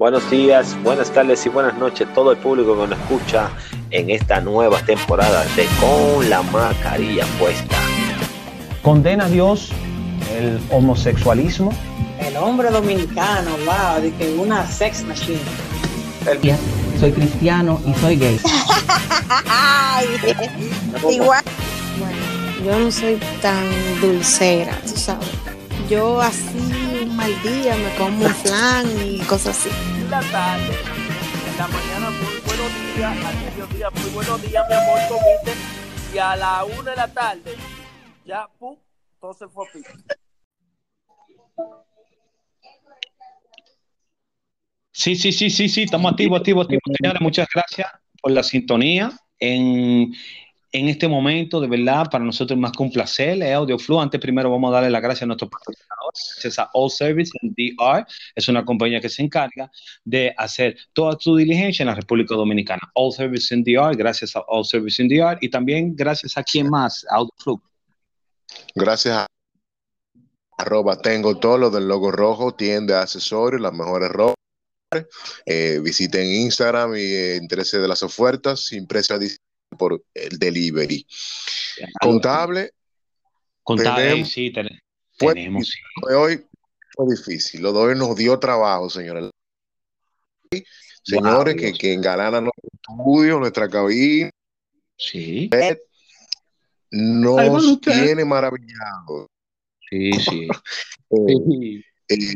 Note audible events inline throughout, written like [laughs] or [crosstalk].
Buenos días, buenas tardes y buenas noches todo el público que nos escucha en esta nueva temporada de Con la Mascarilla Puesta. ¿Condena a Dios el homosexualismo? El hombre dominicano, wow, de que una sex machine. Soy cristiano y soy gay. [laughs] Igual. Bueno, yo no soy tan dulcera, tú sabes. Yo así un mal día me como un flan y cosas así. la tarde, en la mañana muy buenos días, al mediodía muy buenos días, mi amor, comiste, y a la una de la tarde, ya, pum, todo se fue a pico. Sí, sí, sí, sí, sí, estamos activos, activos, activos. Señores, muchas gracias por la sintonía. En, en este momento, de verdad, para nosotros es más que un placer, es AudioFlow. Antes, primero vamos a darle las gracias a nuestros gracias a All Service and DR, es una compañía que se encarga de hacer toda su diligencia en la República Dominicana. All Service and DR, gracias a All Service and DR, y también gracias a quién más, AudioFlow. Gracias a arroba tengo todo lo del logo rojo, tienda accesorios, las mejores ropas. Eh, visiten Instagram y eh, interese de las ofertas sin precio adicional por el delivery. Contable. Contable, tenemos- sí, ten- fue- tenemos. sí. Lo de hoy fue difícil. Lo de hoy nos dio trabajo, señores. Señores, que, que engalanan nuestro estudio, nuestra cabina, Sí, nos tiene maravillados. sí, sí. [laughs] Eh, eh,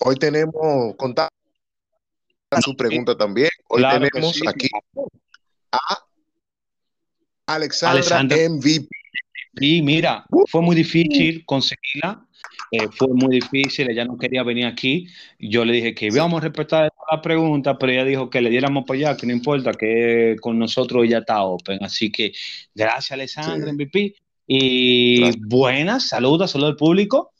hoy tenemos contable su pregunta también. Hoy Claro tenemos sí. aquí a Alexandra, Alexandra. MVP. Y mira, fue muy difícil conseguirla, eh, fue muy difícil, ella no quería venir aquí, yo le dije que íbamos a respetar la pregunta, pero ella dijo que le diéramos para allá, que no importa, que con nosotros ella está open, así que gracias Alessandra, Sí. MVP, y Gracias. buenas, saludos, saludos al público.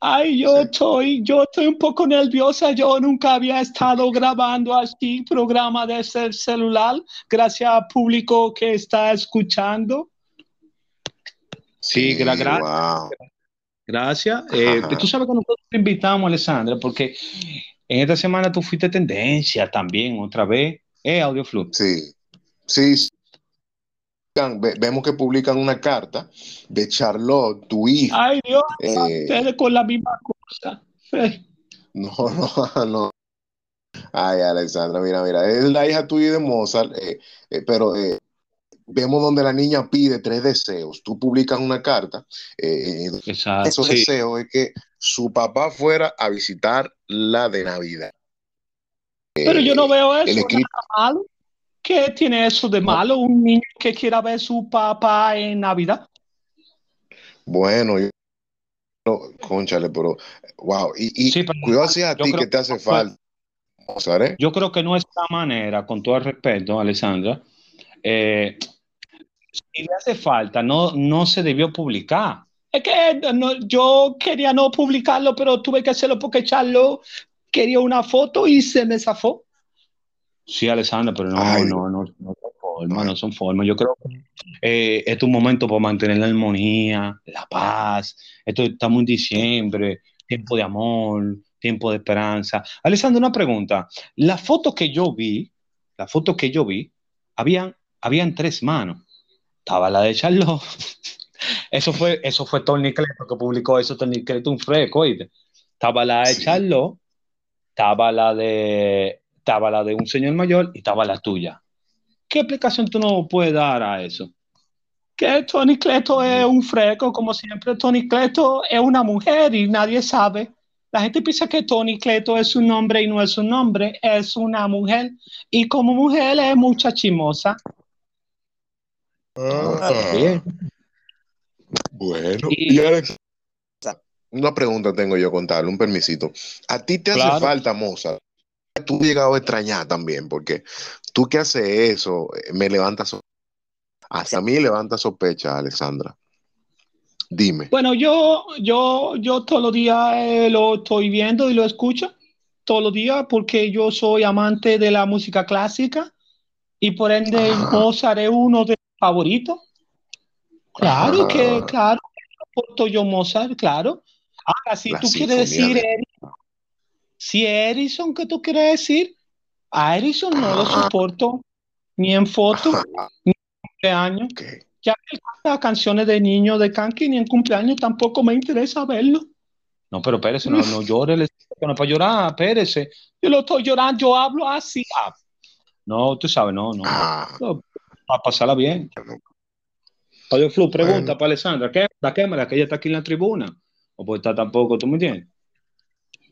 Ay, yo Sí. estoy, yo estoy un poco nerviosa, yo nunca había estado grabando así programa de celular, gracias al público que está escuchando. Sí, gra- gra- wow. Gracias. Eh, tú sabes que nosotros te invitamos, Alessandra, porque en esta semana tú fuiste tendencia también, otra vez. Eh, AudioFlu. Sí, sí. sí. Ve- Vemos que publican una carta de Charlotte, tu hija. Ay, Dios, Eh, con la misma cosa. [laughs] No, no, no. Ay, Alexandra, mira, mira, es la hija tuya de Mozart, eh, eh, pero eh, vemos donde la niña pide tres deseos. Tú publicas una carta. eh, Exacto. esos sí. deseos es que su papá fuera a visitar la de Navidad. Pero yo no veo el eso escrito- nada malo. ¿Qué tiene eso de malo? Un niño que quiera ver su papá en Navidad. Bueno, yo, no, cónchale, pero wow. Y, y Sí, pero cuidado si es a ti que te hace que falta, ¿eh? Yo creo que no es la manera, con todo el respeto, Alessandra. eh, si le hace falta, no, no se debió publicar. Es que no- yo quería no publicarlo, pero tuve que hacerlo porque Charlo quería una foto y se me zafó. Sí, Alessandra, pero no, Ay, no, no, no son formas, no son formas. Yo creo que eh, este es un momento para mantener la armonía, la paz. Esto estamos en diciembre, tiempo de amor, tiempo de esperanza. Alessandra, una pregunta. La foto que yo vi, la foto que yo vi, habían, habían tres manos. Estaba la de Charlotte. Eso fue, eso fue Tony Cleto que publicó eso, Tony Cleto, un fresco, oíste. Estaba la de Sí. Charlotte, estaba la de, estaba la de un señor mayor y estaba la tuya. ¿Qué explicación tú no puedes dar a eso? Que Tony Cleto es un fresco, como siempre. Tony Cleto es una mujer y nadie sabe. La gente piensa que Tony Cleto es un hombre y no es un hombre, es una mujer. Y como mujer es mucha chimosa. Ah, Bien. bueno. Y- Y Alex, una pregunta tengo yo contarle, un permisito. ¿A ti te hace falta, Mozart? Tú has llegado a extrañar también, porque tú que haces eso, eh, me levanta so- hasta a mí levanta sospecha, Alexandra. Dime. Bueno, yo, yo, yo todos los días eh, lo estoy viendo y lo escucho todos los días porque yo soy amante de la música clásica y por ende. Mozart es uno de mis favoritos. Claro Ah. que, claro, aporto yo Mozart, claro. Ahora, si La tú quieres decir, de- Eric, Si Edison, ¿qué tú quieres decir? A Edison no lo soporto ni en foto ni en cumpleaños. Ya que él canta canciones de niño de Kanki ni en cumpleaños tampoco me interesa verlo. No, pero espérese, no, no llore, le no para llorar, espérese. Yo lo estoy llorando, yo hablo así. Ah, No, tú sabes, no, no. Ah, no, a pasarla bien. Oye, Flu, pregunta Bueno. para Alessandra, ¿qué? La cámara, que ella está aquí en la tribuna. O pues está tampoco, ¿tú me entiendes?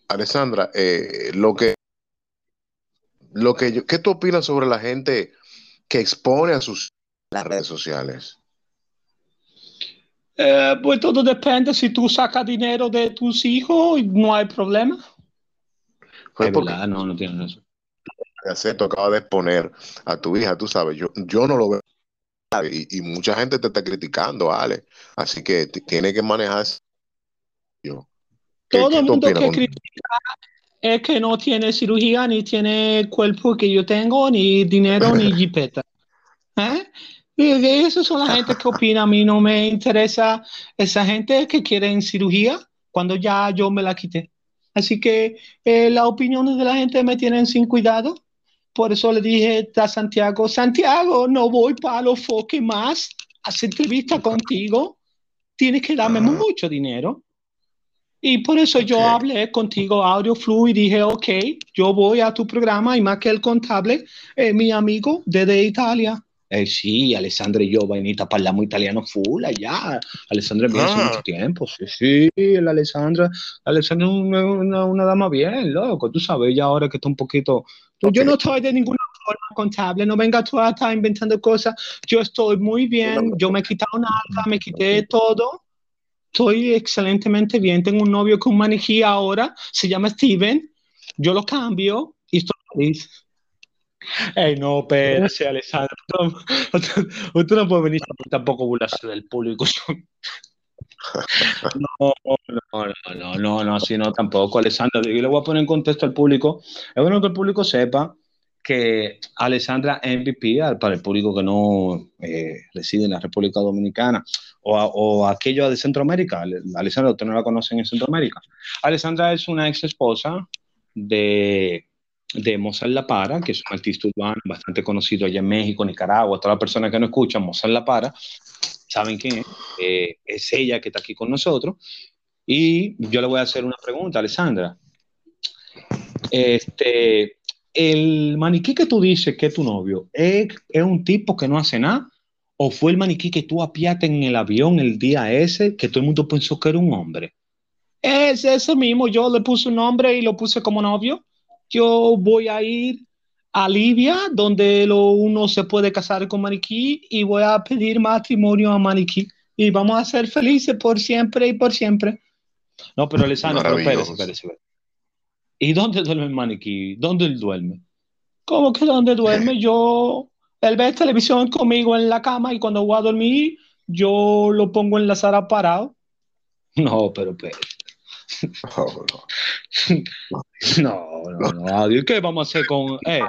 Alessandra, eh, lo que, lo que yo, ¿qué tú opinas sobre la gente que expone a sus las redes sociales? Eh, pues todo depende, si tú sacas dinero de tus hijos, no hay problema. Pues porque verdad, no, no tienes razón. Tú acaba de exponer a tu hija, tú sabes, yo, yo no lo veo y, y mucha gente te está criticando, Ale, así que tiene que manejar yo. ¿Qué, Todo el mundo que critica es que no tiene cirugía, ni tiene el cuerpo que yo tengo, ni dinero, ni [laughs] jipeta. ¿Eh? Y son la gente que opina. A mí no me interesa esa gente que quiere cirugía cuando ya yo me la quité. Así que eh, las opiniones de la gente me tienen sin cuidado. Por eso le dije a Santiago, Santiago, no voy para los foques más a hacer entrevista contigo. Tienes que darme mucho dinero. Y por eso yo hablé contigo, Audio Flu, y dije, ok, yo voy a tu programa y más que el contable, eh, mi amigo desde Italia. Eh, sí, Alessandra y yo, vainita, hablamos italiano full allá. Alessandra es mía hace Ah. mucho tiempo, sí, sí, la Alessandra, la Alessandra es una, una- una dama bien, loco, tú sabes, ella ahora que está un poquito... Yo Ok. no estoy de ninguna forma contable, no venga tú a estar inventando cosas, yo estoy muy bien, yo me he quitado nada, me quité todo, estoy excelentemente bien, tengo un novio con maniquí ahora, se llama Steven, yo lo cambio y estoy feliz. Ey, no, espérate, Alessandra. [laughs] Usted, no puede venir tampoco burlarse del público. [laughs] No, no, no, no, no, no, así no, tampoco, Alessandra. Yo le voy a poner en contexto al público. Es bueno que el público sepa que Alessandra MVP, para el público que no eh, reside en la República Dominicana o, o aquello de Centroamérica, Ale- Alessandra, usted no la conocen en Centroamérica. Alessandra es una ex esposa de, de Mozart La Para, que es un artista urbano bastante conocido allá en México, Nicaragua, todas las personas que no escuchan Mozart La Para saben quién es. Eh, es ella que está aquí con nosotros. Y yo le voy a hacer una pregunta, Alessandra. Este, el maniquí que tú dices que es tu novio, ¿es, es un tipo que no hace nada? ¿O fue el maniquí que tú apiaste en el avión el día ese que todo el mundo pensó que era un hombre? Es ese mismo, yo le puse un nombre y lo puse como novio. Yo voy a ir a Libia, donde lo, uno se puede casar con maniquí, y voy a pedir matrimonio a maniquí. Y vamos a ser felices por siempre y por siempre. No, pero Alessandro, pero espérese, espérese, espérese. ¿Y dónde duerme el maniquí? ¿Dónde él duerme? ¿Cómo que dónde duerme? Yo, él ve televisión conmigo en la cama y cuando voy a dormir, yo lo pongo en la sala parado. No, pero espérese. Oh, no. No, no, no. [laughs] ¿Qué vamos a hacer con... eh,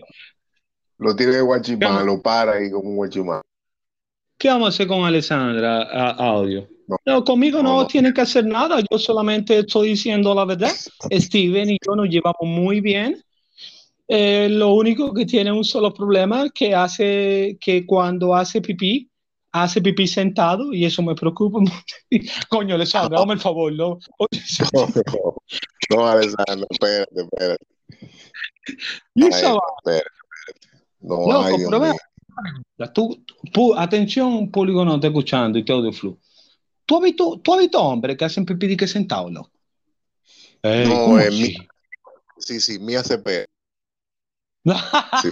Lo tiene guachimán, ¿Qué? lo para ahí como un guachimán. ¿Qué vamos a hacer con Alessandra a- audio? No. No, conmigo no, No, que hacer nada. Yo solamente estoy diciendo la verdad. Steven y yo nos llevamos muy bien. Eh, lo único que tiene un solo problema que hace que cuando hace pipí, hace pipí sentado y eso me preocupa mucho. [laughs] Coño, Alessandra, dame el favor, ¿no? No, no, no, Alessandro, espérate, espérate. [laughs] Y Ay, esa va- espérate, espérate. No, ay, pero. Tú, pu- atención, público no está escuchando y te audio flu. ¿Tú has visto, tú has visto hombres que hacen pipí de que sentados, loco? Ey, No, ¿cómo eh, así? mi- Sí, sí, Mía CP. [laughs] Sí.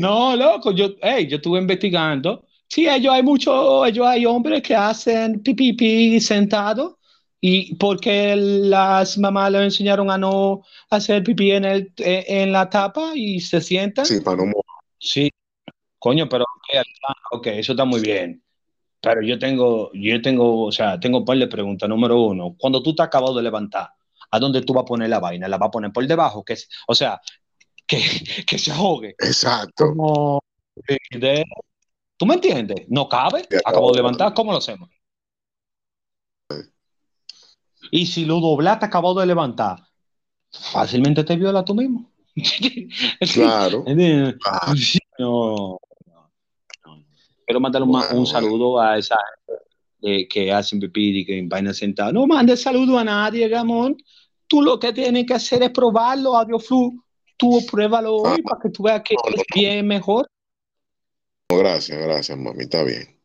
No, loco, yo, ey, yo estuve investigando. Sí, ellos hay muchos, ellos hay hombres que hacen pipí pipí sentado y porque las mamás les enseñaron a no hacer pipí en el, eh, en la tapa y se sientan. Sí, para no mo- Sí, coño, pero ok, Alejandro, ok, eso está muy bien. Pero yo tengo, yo tengo, o sea, tengo un par de preguntas. Número uno, cuando tú te acabas de levantar, ¿a dónde tú vas a poner la vaina? ¿La vas a poner por debajo? Que, es- o sea, que, que se ahogue. Exacto. Como de- ¿Tú me entiendes? No cabe. Acabo de levantar, ¿cómo lo hacemos? Y si lo doblaste acabado de levantar, fácilmente te viola tú mismo. [laughs] Claro. Ah. No, no, no. Quiero mandar un, Bueno, un saludo a esa gente de- que hacen pipí y que vaina sentada. No mandes saludo a nadie, Ramón. Tú lo que tienes que hacer es probarlo, AudioFlu. Tú pruébalo hoy para que tú veas que es bien mejor. Gracias, gracias, mami, está bien.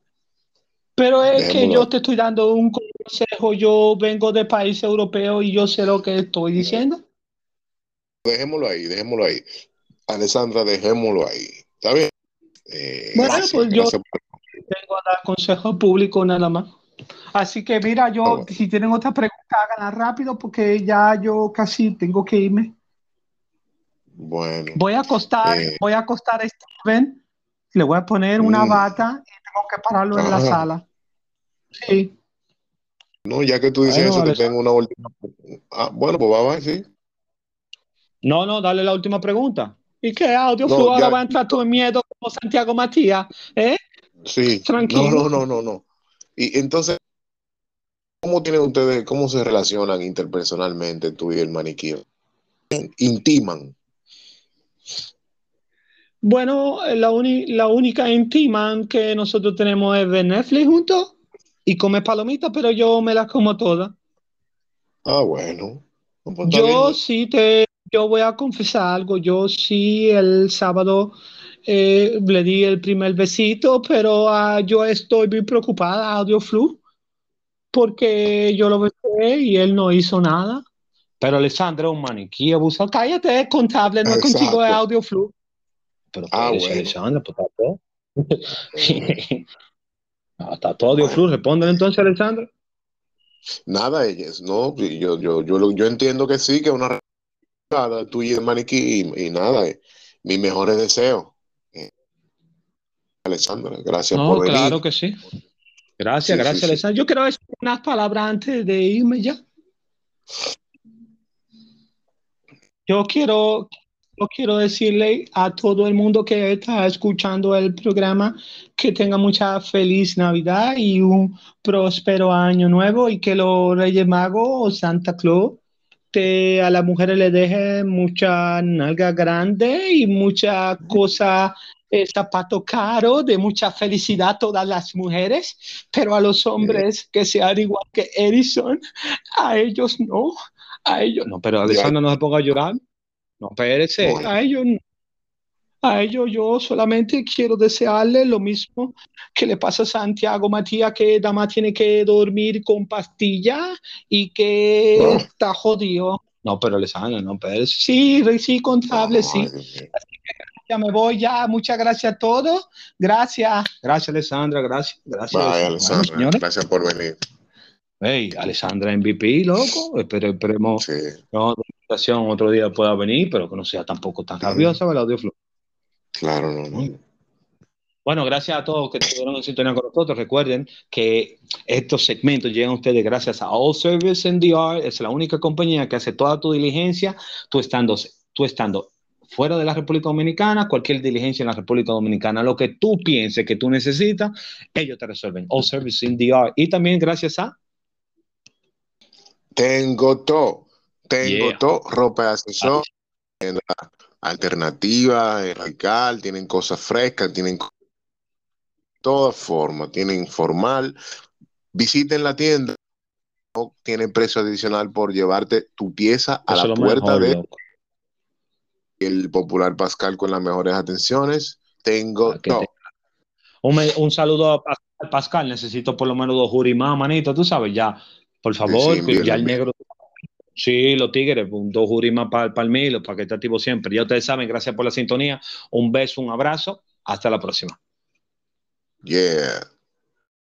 Pero es que yo te estoy dando un consejo. Yo vengo de país europeo y yo sé lo que estoy diciendo. Dejémoslo ahí, dejémoslo ahí. Alessandra, dejémoslo ahí. ¿Está bien? Eh, Bueno, gracias, pues yo- por- Vengo a dar consejo público nada más. Así que mira, yo, Ah, bueno. si tienen otra pregunta, háganla rápido porque ya yo casi tengo que irme. Bueno, Voy a acostar, Eh. voy a acostar a Steven, le voy a poner una Mm. bata y tengo que pararlo en la sala. Sí, no, ya que tú dices Bueno, eso, te tengo una última. Ah, bueno, pues va, va, sí. no, no, dale la última pregunta. ¿Y qué audio No? Ahora va a entrar en miedo como Santiago Matías, ¿eh? Sí. Tranquilo. No, no, no, no, no. Y entonces, ¿cómo tienen ustedes, cómo se relacionan interpersonalmente tú y el maniquí? Intiman. Bueno, la, uni- la única íntima que nosotros tenemos es ver Netflix juntos y comer palomitas, pero yo me las como todas. Ah, bueno. No, pues Yo sí te, yo voy a confesar algo. Yo sí el sábado eh, le di el primer besito, pero ah, yo estoy muy preocupada, Audio Flu, porque yo lo besé y él no hizo nada. Pero Alessandra es un maniquí abusador. Cállate, es contable, no es contigo, es. Audio Flu. Pero Ah, tú bueno. Alessandra, pues está todo. [laughs] No, está todo Audio Flu. Respóndele entonces, Alessandra. Nada, ellas, no, yo, yo, yo, yo entiendo que sí, que es una tuya y el maniquí, y, y nada, eh, mis mejores deseos. Eh, Alessandra, gracias No, por venir. claro que sí. Gracias, Sí, sí, gracias, sí. Alessandra. Yo quiero decir unas palabras antes de irme ya. Yo quiero, yo quiero decirle a todo el mundo que está escuchando el programa que tenga mucha feliz Navidad y un próspero año nuevo y que los Reyes Magos o Santa Claus te, a las mujeres le deje mucha nalga grande y mucha cosa, eh, zapato caro, de mucha felicidad a todas las mujeres, pero a los hombres que sean igual que Edison, a ellos no, a ellos no, pero Alessandra no se ponga a llorar, no, espérese, Bueno. a ellos no. A ellos yo solamente quiero desearle lo mismo que le pasa a Santiago Matías, que nada más tiene que dormir con pastillas y que No. está jodido. No, pero Alessandra, no, pero sí, sí, contable, sí. Ya me voy ya, muchas gracias a todos. Gracias. Gracias, Alessandra, gracias. Gracias. Bye, Alessandra, gracias por venir. Hey, Alessandra MVP, loco. Espere- esperemos Sí, invitación otro día pueda venir, pero que no sea tampoco tan rabiosa, ¿verdad, Audio Flow? claro, no, no. Bueno, gracias a todos que estuvieron en sintonía con nosotros. Recuerden que estos segmentos llegan a ustedes gracias a All Service NDR. Es la única compañía que hace toda tu diligencia, tú estando, tú estando fuera de la República Dominicana, cualquier diligencia en la República Dominicana, lo que tú pienses que tú necesitas, ellos te resuelven. All Service NDR. Y también gracias a Tengo todo, tengo Yeah. todo, ropa de asesor, alternativa, radical, tienen cosas frescas, tienen todas formas, tienen formal. Visiten la tienda, no tienen precio adicional por llevarte tu pieza a eso la puerta mejor, de loco. el popular Pascal con las mejores atenciones. Tengo todo. te- Un, saludo a Pascal. Necesito por lo menos dos juris más, manito, tú sabes, ya, por favor, Sí, ya el negro. Sí, los tigres, un- dos juris más para el Milo, para que esté activo siempre. Ya ustedes saben, gracias por la sintonía. Un beso, un abrazo. Hasta la próxima. Yeah.